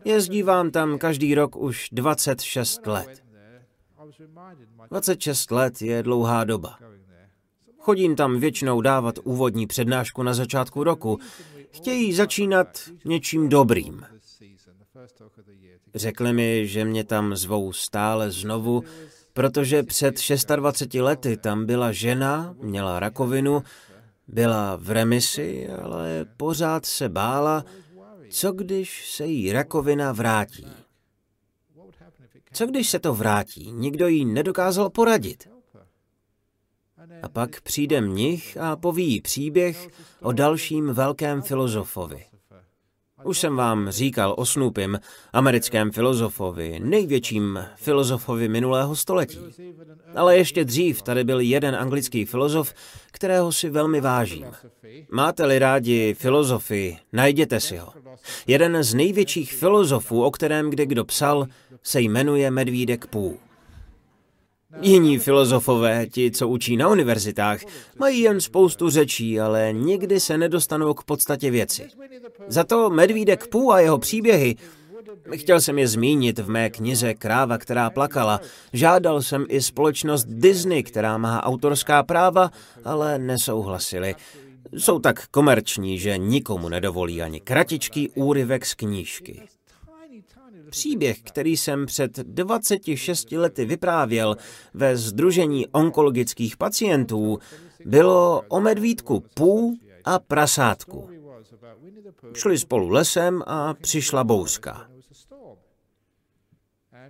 Jezdí vám tam každý rok už 26 let. 26 let je dlouhá doba. Chodím tam většinou dávat úvodní přednášku na začátku roku. Chtějí začínat něčím dobrým. Řekli mi, že mě tam zvou stále znovu, protože před 26 lety tam byla žena, měla rakovinu, byla v remisi, ale pořád se bála, co když se jí rakovina vrátí. Co když se to vrátí? Nikdo jí nedokázal poradit. A pak přijde mnich a poví příběh o dalším velkém filozofovi. Už jsem vám říkal o Snoopim, americkém filozofovi, největším filozofovi minulého století. Ale ještě dřív tady byl jeden anglický filozof, kterého si velmi vážím. Máte-li rádi filozofii, najděte si ho. Jeden z největších filozofů, o kterém kde kdo psal, se jmenuje Medvídek Pů. Jiní filozofové, ti, co učí na univerzitách, mají jen spoustu řečí, ale nikdy se nedostanou k podstatě věci. Za to Medvídek Pů a jeho příběhy Chtěl jsem je zmínit v mé knize Kráva, která plakala. Žádal jsem i společnost Disney, která má autorská práva, ale nesouhlasili. Jsou tak komerční, že nikomu nedovolí ani kratičký úryvek z knížky. Příběh, který jsem před 26 lety vyprávěl ve Združení onkologických pacientů, bylo o medvídku Pů a prasátku. Šli spolu lesem a přišla bouřka.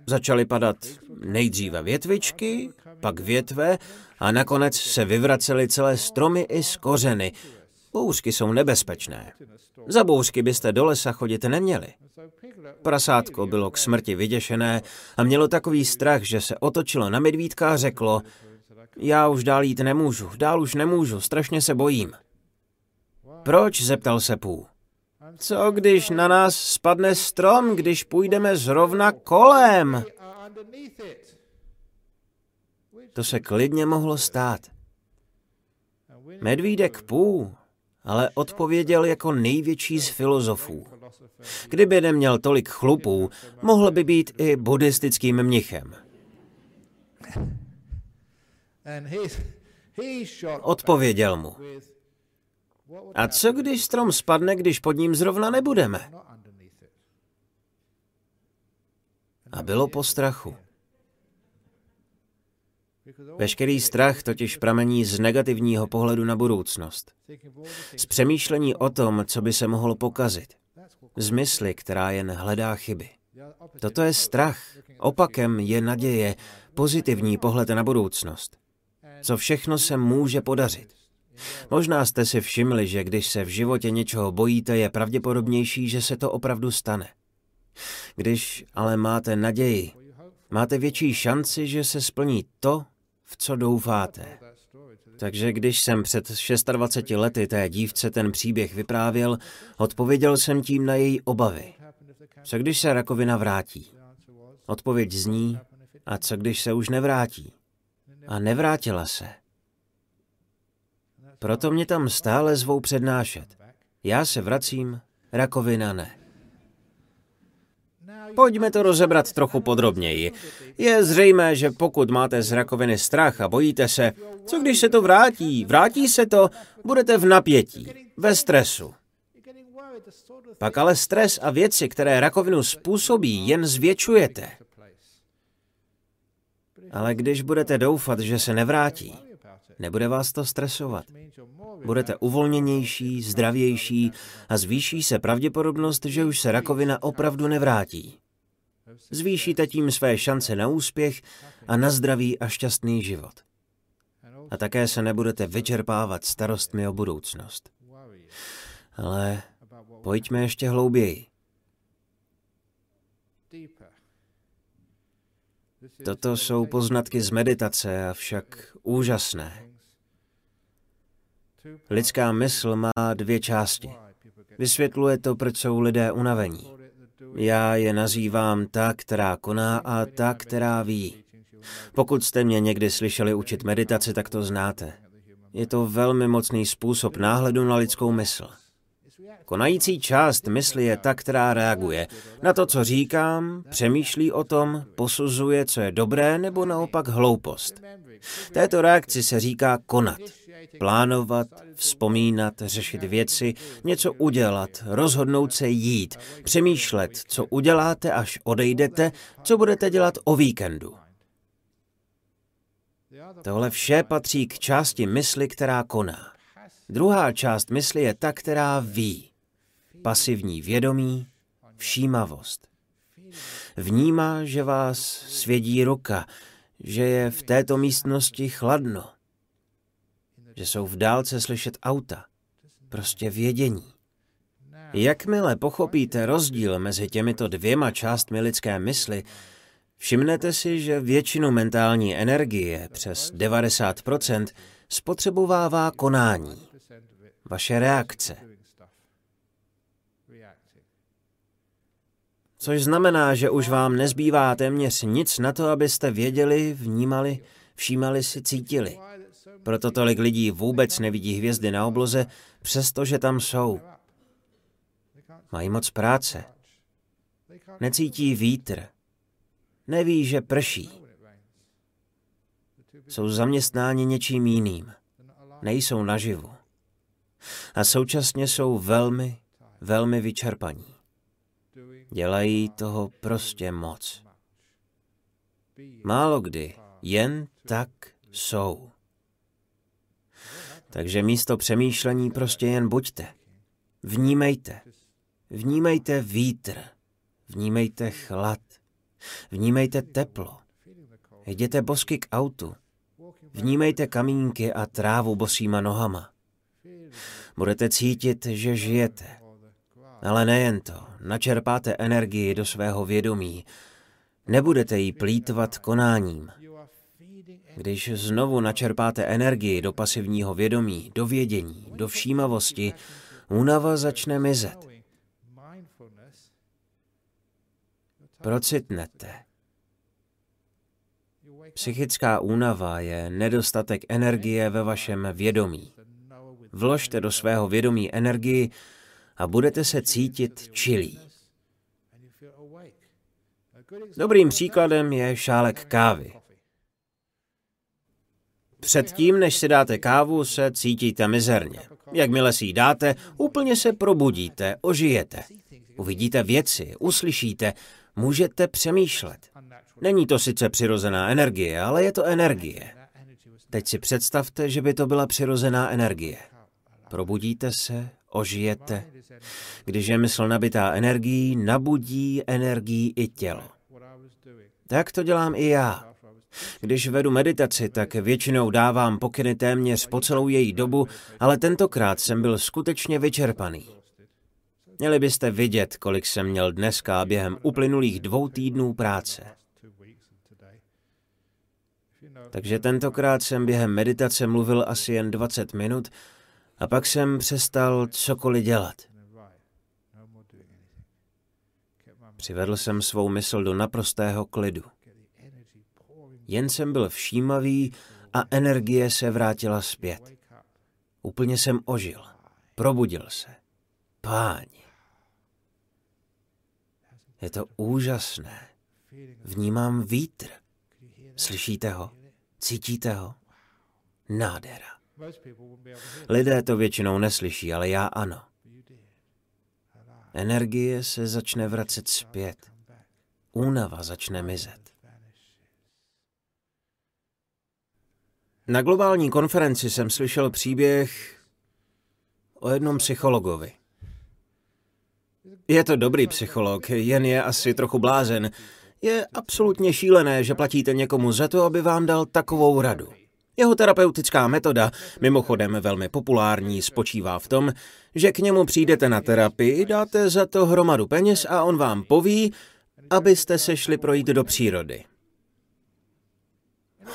Začaly padat nejdříve větvičky, pak větve a nakonec se vyvracely celé stromy i z kořeny. Bouřky jsou nebezpečné. Za bouřky byste do lesa chodit neměli. Prasátko bylo k smrti vyděšené a mělo takový strach, že se otočilo na medvídka a řeklo, já už dál jít nemůžu, dál už nemůžu, strašně se bojím. Proč, zeptal se Pů. Co když na nás spadne strom, když půjdeme zrovna kolem? To se klidně mohlo stát. Medvídek Pů ale odpověděl jako největší z filozofů. Kdyby neměl tolik chlupů, mohl by být i buddhistickým mnichem. Odpověděl mu. A co když strom spadne, když pod ním zrovna nebudeme? A bylo po strachu. Veškerý strach totiž pramení z negativního pohledu na budoucnost. Z přemýšlení o tom, co by se mohlo pokazit. Z mysli, která jen hledá chyby. Toto je strach. Opakem je naděje, pozitivní pohled na budoucnost. Co všechno se může podařit. Možná jste si všimli, že když se v životě něčeho bojíte, je pravděpodobnější, že se to opravdu stane. Když ale máte naději, máte větší šanci, že se splní to, v co doufáte. Takže když jsem před 26 lety té dívce ten příběh vyprávěl, odpověděl jsem tím na její obavy. Co když se rakovina vrátí? Odpověď zní, a co když se už nevrátí? A nevrátila se. Proto mě tam stále zvou přednášet. Já se vracím, rakovina ne. Pojďme to rozebrat trochu podrobněji. Je zřejmé, že pokud máte z rakoviny strach a bojíte se, co když se to vrátí? Vrátí se to, budete v napětí, ve stresu. Pak ale stres a věci, které rakovinu způsobí, jen zvětšujete. Ale když budete doufat, že se nevrátí, nebude vás to stresovat. Budete uvolněnější, zdravější a zvýší se pravděpodobnost, že už se rakovina opravdu nevrátí. Zvýšíte tím své šance na úspěch a na zdravý a šťastný život. A také se nebudete vyčerpávat starostmi o budoucnost. Ale pojďme ještě hlouběji. Toto jsou poznatky z meditace, avšak úžasné. Lidská mysl má dvě části. Vysvětluje to, proč jsou lidé unavení. Já je nazývám ta, která koná a ta, která ví. Pokud jste mě někdy slyšeli učit meditaci, tak to znáte. Je to velmi mocný způsob náhledu na lidskou mysl. Konající část mysli je ta, která reaguje na to, co říkám, přemýšlí o tom, posuzuje, co je dobré nebo naopak hloupost. Této reakci se říká konat. Plánovat, vzpomínat, řešit věci, něco udělat, rozhodnout se jít, přemýšlet, co uděláte, až odejdete, co budete dělat o víkendu. Tohle vše patří k části mysli, která koná. Druhá část mysli je ta, která ví. Pasivní vědomí, všímavost. Vnímá, že vás svědí ruka, že je v této místnosti chladno, že jsou v dálce slyšet auta. Prostě vědění. Jakmile pochopíte rozdíl mezi těmito dvěma částmi lidské mysli, všimnete si, že většinu mentální energie, přes 90%, spotřebovává konání, vaše reakce. Což znamená, že už vám nezbývá téměř nic na to, abyste věděli, vnímali, všímali si, cítili. Proto tolik lidí vůbec nevidí hvězdy na obloze, přestože tam jsou. Mají moc práce. Necítí vítr. Neví, že prší. Jsou zaměstnáni něčím jiným. Nejsou naživu. A současně jsou velmi, velmi vyčerpaní. Dělají toho prostě moc. Málo kdy jen tak jsou. Takže místo přemýšlení prostě jen buďte. Vnímejte. Vnímejte vítr. Vnímejte chlad. Vnímejte teplo. Jděte bosky k autu. Vnímejte kamínky a trávu bosýma nohama. Budete cítit, že žijete. Ale nejen to, načerpáte energii do svého vědomí. Nebudete ji plítvat konáním. Když znovu načerpáte energii do pasivního vědomí, do vědění, do všímavosti, únava začne mizet. Procitnete. Psychická únava je nedostatek energie ve vašem vědomí. Vložte do svého vědomí energii a budete se cítit čilí. Dobrým příkladem je šálek kávy. Předtím, než si dáte kávu, se cítíte mizerně. Jakmile si ji dáte, úplně se probudíte, ožijete. Uvidíte věci, uslyšíte, můžete přemýšlet. Není to sice přirozená energie, ale je to energie. Teď si představte, že by to byla přirozená energie. Probudíte se, ožijete. Když je mysl nabitá energií, nabudí energií i tělo. Tak to dělám i já. Když vedu meditaci, tak většinou dávám pokyny téměř po celou její dobu, ale tentokrát jsem byl skutečně vyčerpaný. Měli byste vidět, kolik jsem měl dneska během uplynulých dvou týdnů práce. Takže tentokrát jsem během meditace mluvil asi jen 20 minut a pak jsem přestal cokoliv dělat. Přivedl jsem svou mysl do naprostého klidu. Jen jsem byl všímavý a energie se vrátila zpět. Úplně jsem ožil. Probudil se. Páni. Je to úžasné. Vnímám vítr. Slyšíte ho? Cítíte ho? Nádhera. Lidé to většinou neslyší, ale já ano. Energie se začne vracet zpět. Únava začne mizet. Na globální konferenci jsem slyšel příběh o jednom psychologovi. Je to dobrý psycholog, jen je asi trochu blázen. Je absolutně šílené, že platíte někomu za to, aby vám dal takovou radu. Jeho terapeutická metoda, mimochodem velmi populární, spočívá v tom, že k němu přijdete na terapii, dáte za to hromadu peněz a on vám poví, abyste se šli projít do přírody.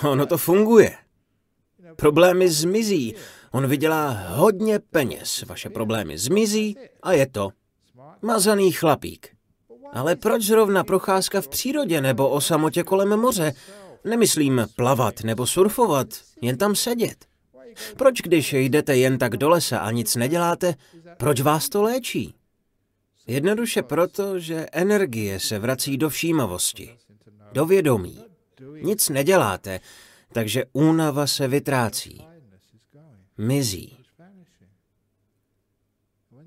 Ono to funguje. Problémy zmizí. On vydělá hodně peněz. Vaše problémy zmizí a je to. Mazaný chlapík. Ale proč zrovna procházka v přírodě nebo o samotě kolem moře? Nemyslím plavat nebo surfovat, jen tam sedět. Proč, když jdete jen tak do lesa a nic neděláte, proč vás to léčí? Jednoduše proto, že energie se vrací do všímavosti, do vědomí. Nic neděláte, takže únava se vytrácí. Mizí.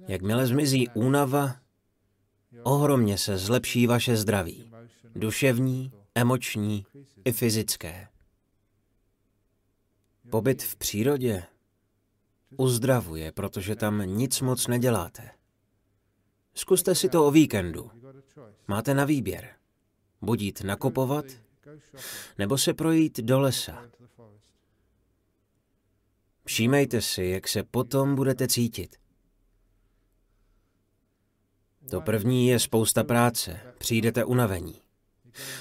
Jakmile zmizí únava, ohromně se zlepší vaše zdraví. Duševní, emoční i fyzické. Pobyt v přírodě uzdravuje, protože tam nic moc neděláte. Zkuste si to o víkendu. Máte na výběr. Buď jít nakupovat, nebo se projít do lesa. Všímejte si, jak se potom budete cítit. To první je spousta práce, přijdete unavení.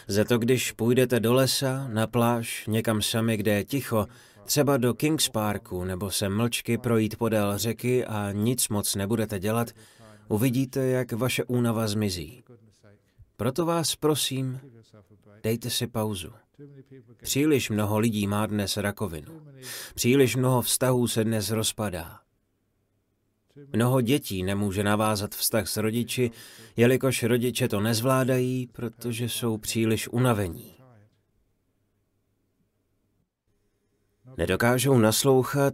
Za to, když půjdete do lesa, na pláž, někam sami, kde je ticho, třeba do Kings Parku, nebo se mlčky projít podél řeky a nic moc nebudete dělat, uvidíte, jak vaše únava zmizí. Proto vás prosím, dejte si pauzu. Příliš mnoho lidí má dnes rakovinu. Příliš mnoho vztahů se dnes rozpadá. Mnoho dětí nemůže navázat vztah s rodiči, jelikož rodiče to nezvládají, protože jsou příliš unavení. Nedokážou naslouchat,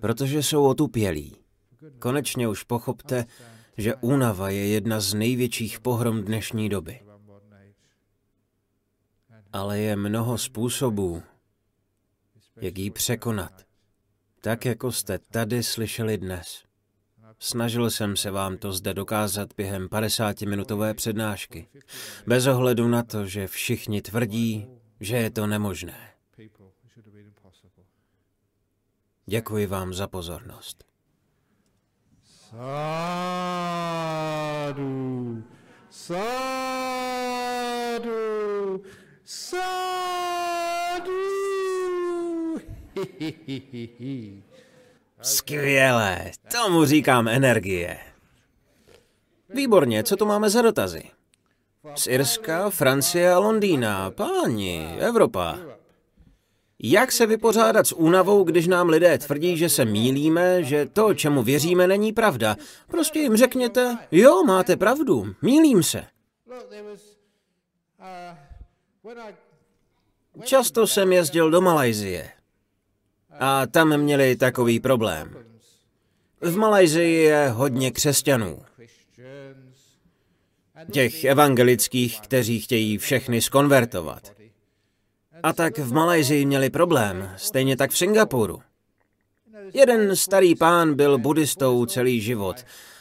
protože jsou otupělí. Konečně už pochopte, že únava je jedna z největších pohrom dnešní doby. Ale je mnoho způsobů, jak ji překonat. Tak, jako jste tady slyšeli dnes. Snažil jsem se vám to zde dokázat během 50-minutové přednášky, bez ohledu na to, že všichni tvrdí, že je to nemožné. Děkuji vám za pozornost. Sádu, sádu, sádu. Skvělé, tomu říkám energie. Výborně, co tu máme za dotazy? Z Irska, Francie a Londýna, páni, Evropa. Jak se vypořádat s únavou, když nám lidé tvrdí, že se mílíme, že to, čemu věříme, není pravda? Prostě jim řekněte, jo, máte pravdu, mílím se. Často jsem jezdil do Malajzie. A tam měli takový problém. V Malajzii je hodně křesťanů. Těch evangelických, kteří chtějí všechny skonvertovat. A tak v Malajzii měli problém, stejně tak v Singapuru. Jeden starý pán byl buddhistou celý život,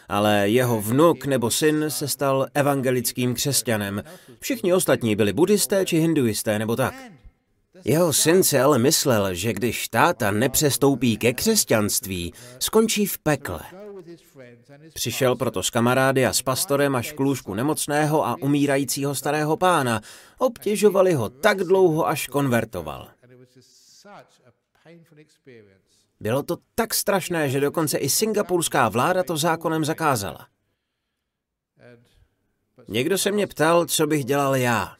ale jeho vnuk nebo syn se stal evangelickým křesťanem. Všichni ostatní byli buddhisté či hinduisté nebo tak. Jeho syn si ale myslel, že když táta nepřestoupí ke křesťanství, skončí v pekle. Přišel proto s kamarády a s pastorem až k lůžku nemocného a umírajícího starého pána. Obtěžovali ho tak dlouho, až konvertoval. Bylo to tak strašné, že dokonce i singapurská vláda to zákonem zakázala. Někdo se mě ptal, co bych dělal já.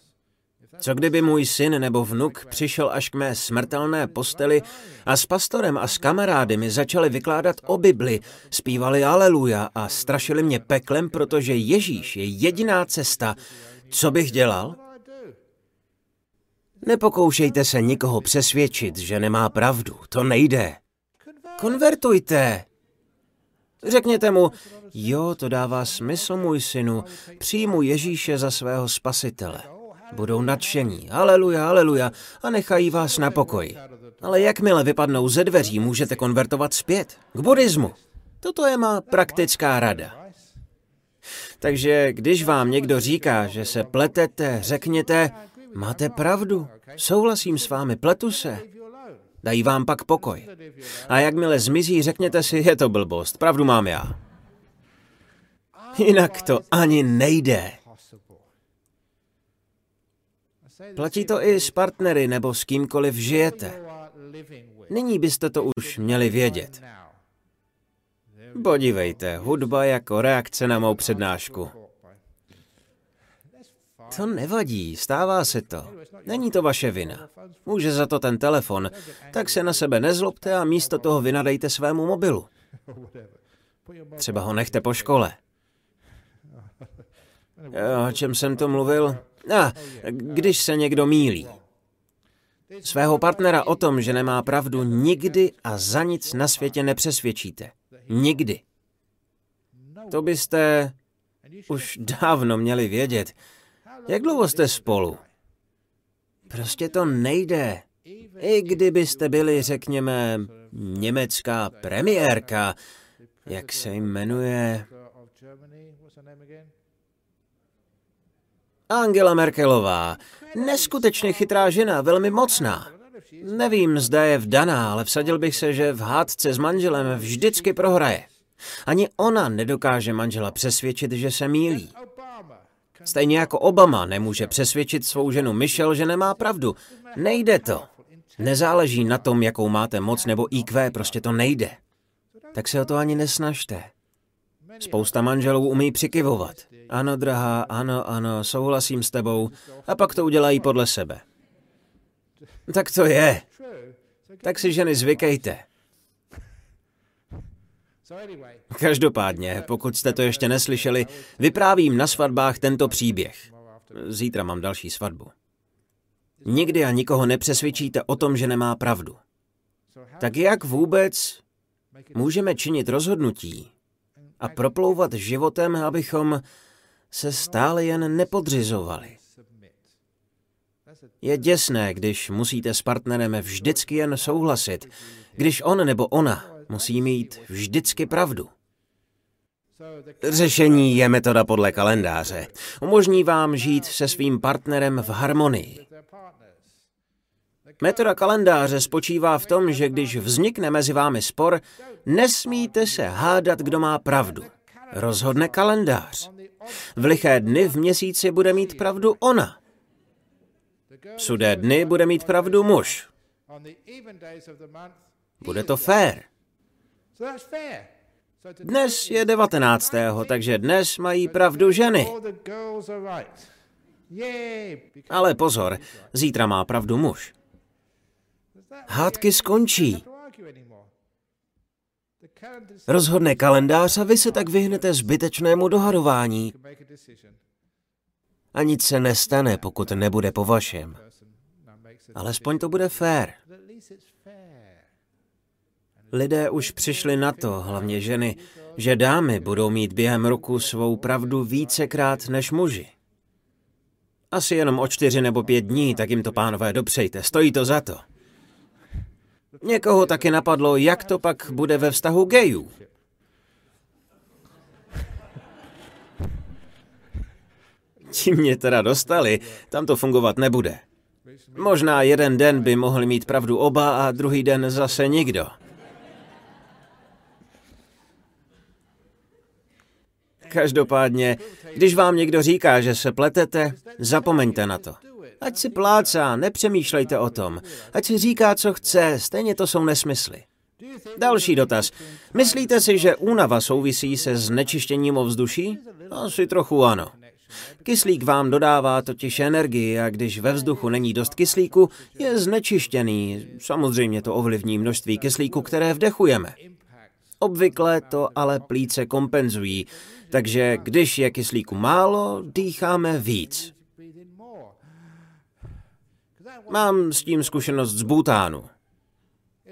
Co kdyby můj syn nebo vnuk přišel až k mé smrtelné posteli a s pastorem a s kamarády mi začali vykládat o Bibli, zpívali aleluja a strašili mě peklem, protože Ježíš je jediná cesta. Co bych dělal? Nepokoušejte se nikoho přesvědčit, že nemá pravdu. To nejde. Konvertujte. Řekněte mu, jo, to dává smysl, můj synu, přijmu Ježíše za svého spasitele. Budou nadšení, aleluja, aleluja, a nechají vás na pokoji. Ale jakmile vypadnou ze dveří, můžete konvertovat zpět k buddhismu. Toto je má praktická rada. Takže když vám někdo říká, že se pletete, řekněte, máte pravdu, souhlasím s vámi, pletu se. Dají vám pak pokoj. A jakmile zmizí, řekněte si, je to blbost, pravdu mám já. Jinak to ani nejde. Platí to i s partnery nebo s kýmkoliv žijete. Nyní byste to už měli vědět. Podívejte, hudba jako reakce na mou přednášku. To nevadí, stává se to. Není to vaše vina. Může za to ten telefon, tak se na sebe nezlobte a místo toho vynadejte svému mobilu. Třeba ho nechte po škole. O čem jsem to mluvil? A, když se někdo mílí. Svého partnera o tom, že nemá pravdu, nikdy a za nic na světě nepřesvědčíte. Nikdy. To byste už dávno měli vědět. Jak dlouho jste spolu? Prostě to nejde. I kdybyste byli, řekněme, německá premiérka, jak se jmenuje... Angela Merkelová. Neskutečně chytrá žena, velmi mocná. Nevím, zda je vdaná, ale vsadil bych se, že v hádce s manželem vždycky prohraje. Ani ona nedokáže manžela přesvědčit, že se mílí. Stejně jako Obama nemůže přesvědčit svou ženu Michelle, že nemá pravdu. Nejde to. Nezáleží na tom, jakou máte moc nebo IQ, prostě to nejde. Tak se o to ani nesnažte. Spousta manželů umí přikivovat. Ano, drahá, ano, ano, souhlasím s tebou. A pak to udělají podle sebe. Tak to je. Tak si ženy zvykejte. Každopádně, pokud jste to ještě neslyšeli, vyprávím na svatbách tento příběh. Zítra mám další svatbu. Nikdy a nikoho nepřesvědčíte o tom, že nemá pravdu. Tak jak vůbec můžeme činit rozhodnutí a proplouvat životem, abychom se stále jen nepodřizovali? Je děsné, když musíte s partnerem vždycky jen souhlasit, když on nebo ona musí mít vždycky pravdu. Řešení je metoda podle kalendáře. Umožní vám žít se svým partnerem v harmonii. Metoda kalendáře spočívá v tom, že když vznikne mezi vámi spor, nesmíte se hádat, kdo má pravdu. Rozhodne kalendář. V liché dny v měsíci bude mít pravdu ona. V sudé dny bude mít pravdu muž. Bude to fér. Dnes je 19. takže dnes mají pravdu ženy. Ale pozor, zítra má pravdu muž. Hádky skončí. Rozhodne kalendář a vy se tak vyhnete zbytečnému dohadování. A nic se nestane, pokud nebude po vašem. Alespoň to bude fér. Lidé už přišli na to, hlavně ženy, že dámy budou mít během roku svou pravdu vícekrát než muži. Asi jenom o čtyři nebo pět dní, tak jim to pánové dopřejte, stojí to za to. Někoho taky napadlo, jak to pak bude ve vztahu gejů. Ti mě teda dostali, tam to fungovat nebude. Možná jeden den by mohli mít pravdu oba a druhý den zase nikdo. Každopádně, když vám někdo říká, že se pletete, zapomeňte na to. Ať si plácá, nepřemýšlejte o tom. Ať si říká, co chce, stejně to jsou nesmysly. Další dotaz. Myslíte si, že únava souvisí se znečištěním ovzduší? Asi trochu ano. Kyslík vám dodává totiž energii a když ve vzduchu není dost kyslíku, je znečištěný. Samozřejmě to ovlivní množství kyslíku, které vdechujeme. Obvykle to ale plíce kompenzují, takže když je kyslíku málo, dýcháme víc. Mám s tím zkušenost z Bhutánu.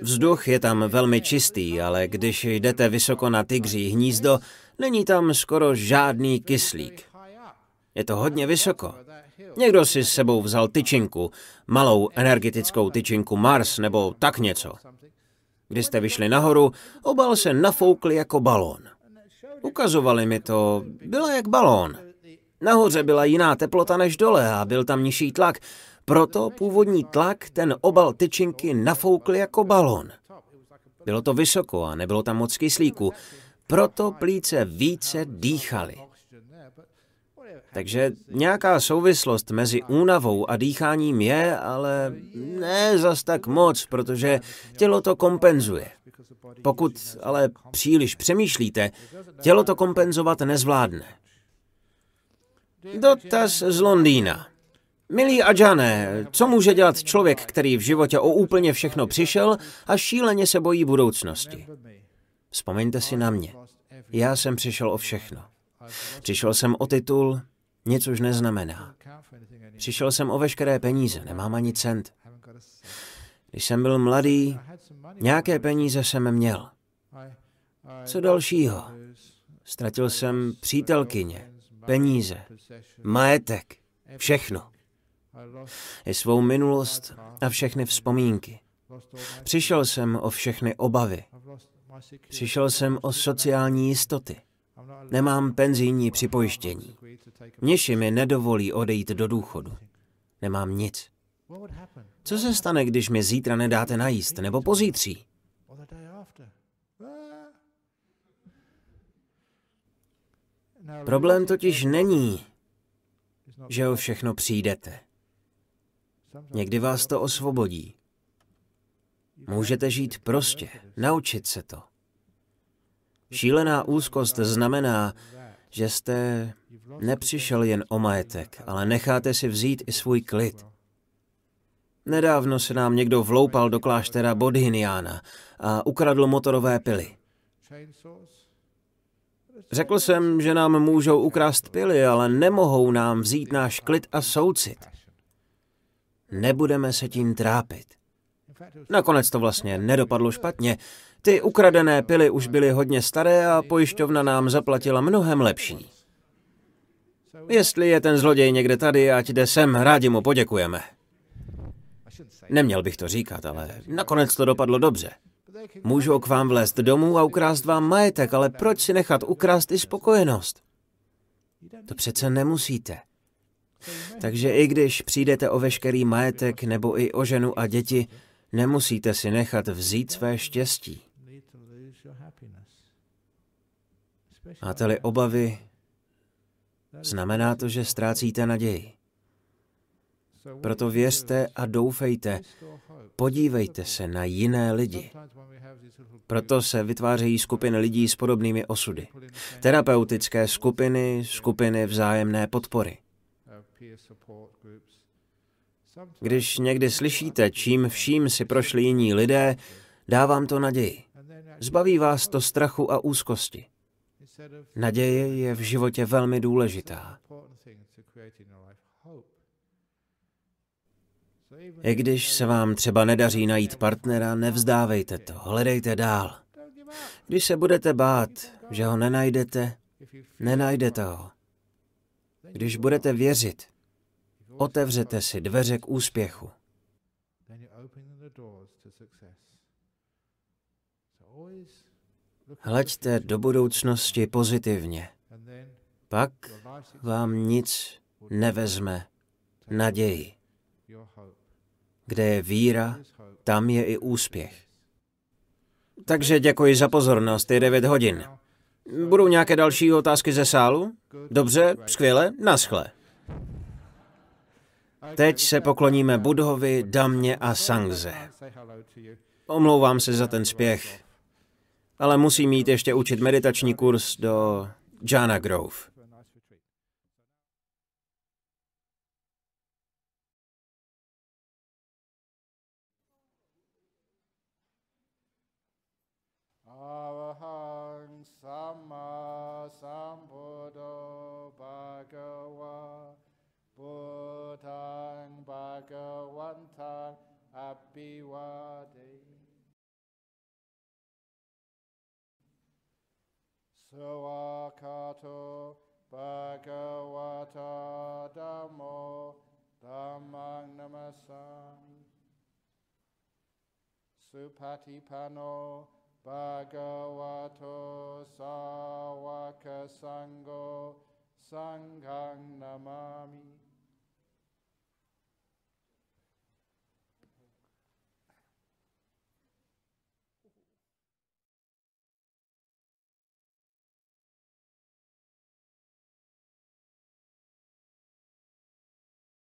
Vzduch je tam velmi čistý, ale když jdete vysoko na tygří hnízdo, není tam skoro žádný kyslík. Je to hodně vysoko. Někdo si s sebou vzal tyčinku, malou energetickou tyčinku Mars nebo tak něco. Když jste vyšli nahoru, obal se nafoukl jako balón. Ukazovali mi to, byla jak balón. Nahoře byla jiná teplota než dole a byl tam nižší tlak, proto původní tlak ten obal tyčinky nafoukl jako balón. Bylo to vysoko a nebylo tam moc kyslíku, proto plíce více dýchaly. Takže nějaká souvislost mezi únavou a dýcháním je, ale ne zas tak moc, protože tělo to kompenzuje. Pokud ale příliš přemýšlíte, tělo to kompenzovat nezvládne. Dotaz z Londýna. Milí Adžané, co může dělat člověk, který v životě o úplně všechno přišel a šíleně se bojí budoucnosti? Vzpomeňte si na mě. Já jsem přišel o všechno. Přišel jsem o titul, nic už neznamená. Přišel jsem o veškeré peníze, nemám ani cent. Když jsem byl mladý, nějaké peníze jsem měl. Co dalšího? Ztratil jsem přítelkyně, peníze, majetek, všechno. I svou minulost a všechny vzpomínky. Přišel jsem o všechny obavy. Přišel jsem o sociální jistoty. Nemám penzijní připojištění. Niši mi nedovolí odejít do důchodu. Nemám nic. Co se stane, když mi zítra nedáte najíst, nebo pozítří? Problém totiž není, že o všechno přijdete. Někdy vás to osvobodí. Můžete žít prostě, naučit se to. Šílená úzkost znamená, že jste nepřišel jen o majetek, ale necháte si vzít i svůj klid. Nedávno se nám někdo vloupal do kláštera Bodhiniana a ukradl motorové pily. Řekl jsem, že nám můžou ukrást pily, ale nemohou nám vzít náš klid a soucit. Nebudeme se tím trápit. Nakonec to vlastně nedopadlo špatně. Ty ukradené pily už byly hodně staré a pojišťovna nám zaplatila mnohem lepší. Jestli je ten zloděj někde tady, ať jde sem, rádi mu poděkujeme. Neměl bych to říkat, ale nakonec to dopadlo dobře. Můžou k vám vlézt domů a ukrást vám majetek, ale proč si nechat ukrást i spokojenost? To přece nemusíte. Takže i když přijdete o veškerý majetek nebo i o ženu a děti, nemusíte si nechat vzít své štěstí. Máte-li obavy, znamená to, že ztrácíte naději. Proto věřte a doufejte, podívejte se na jiné lidi. Proto se vytvářejí skupiny lidí s podobnými osudy. Terapeutické skupiny, skupiny vzájemné podpory. Když někdy slyšíte, čím vším si prošli jiní lidé, dávám to naději. Zbaví vás to strachu a úzkosti. Naděje je v životě velmi důležitá. I když se vám třeba nedaří najít partnera, nevzdávejte to, hledejte dál. Když se budete bát, že ho nenajdete, nenajdete ho. Když budete věřit, otevřete si dveře k úspěchu. Hleďte do budoucnosti pozitivně. Pak vám nic nevezme naději. Kde je víra, tam je i úspěch. Takže děkuji za pozornost, je 9 hodin. Budou nějaké další otázky ze sálu? Dobře, skvěle, naschle. Teď se pokloníme Budhovi, Damě a Sangze. Omlouvám se za ten spěch, ale musím mít ještě učit meditační kurz do Jana Grove. Abhivade. Sawakato Bhagavata Dhammo Dhammang Namasam Supatipano Bhagavato Sawaka Sango Sanghang Namami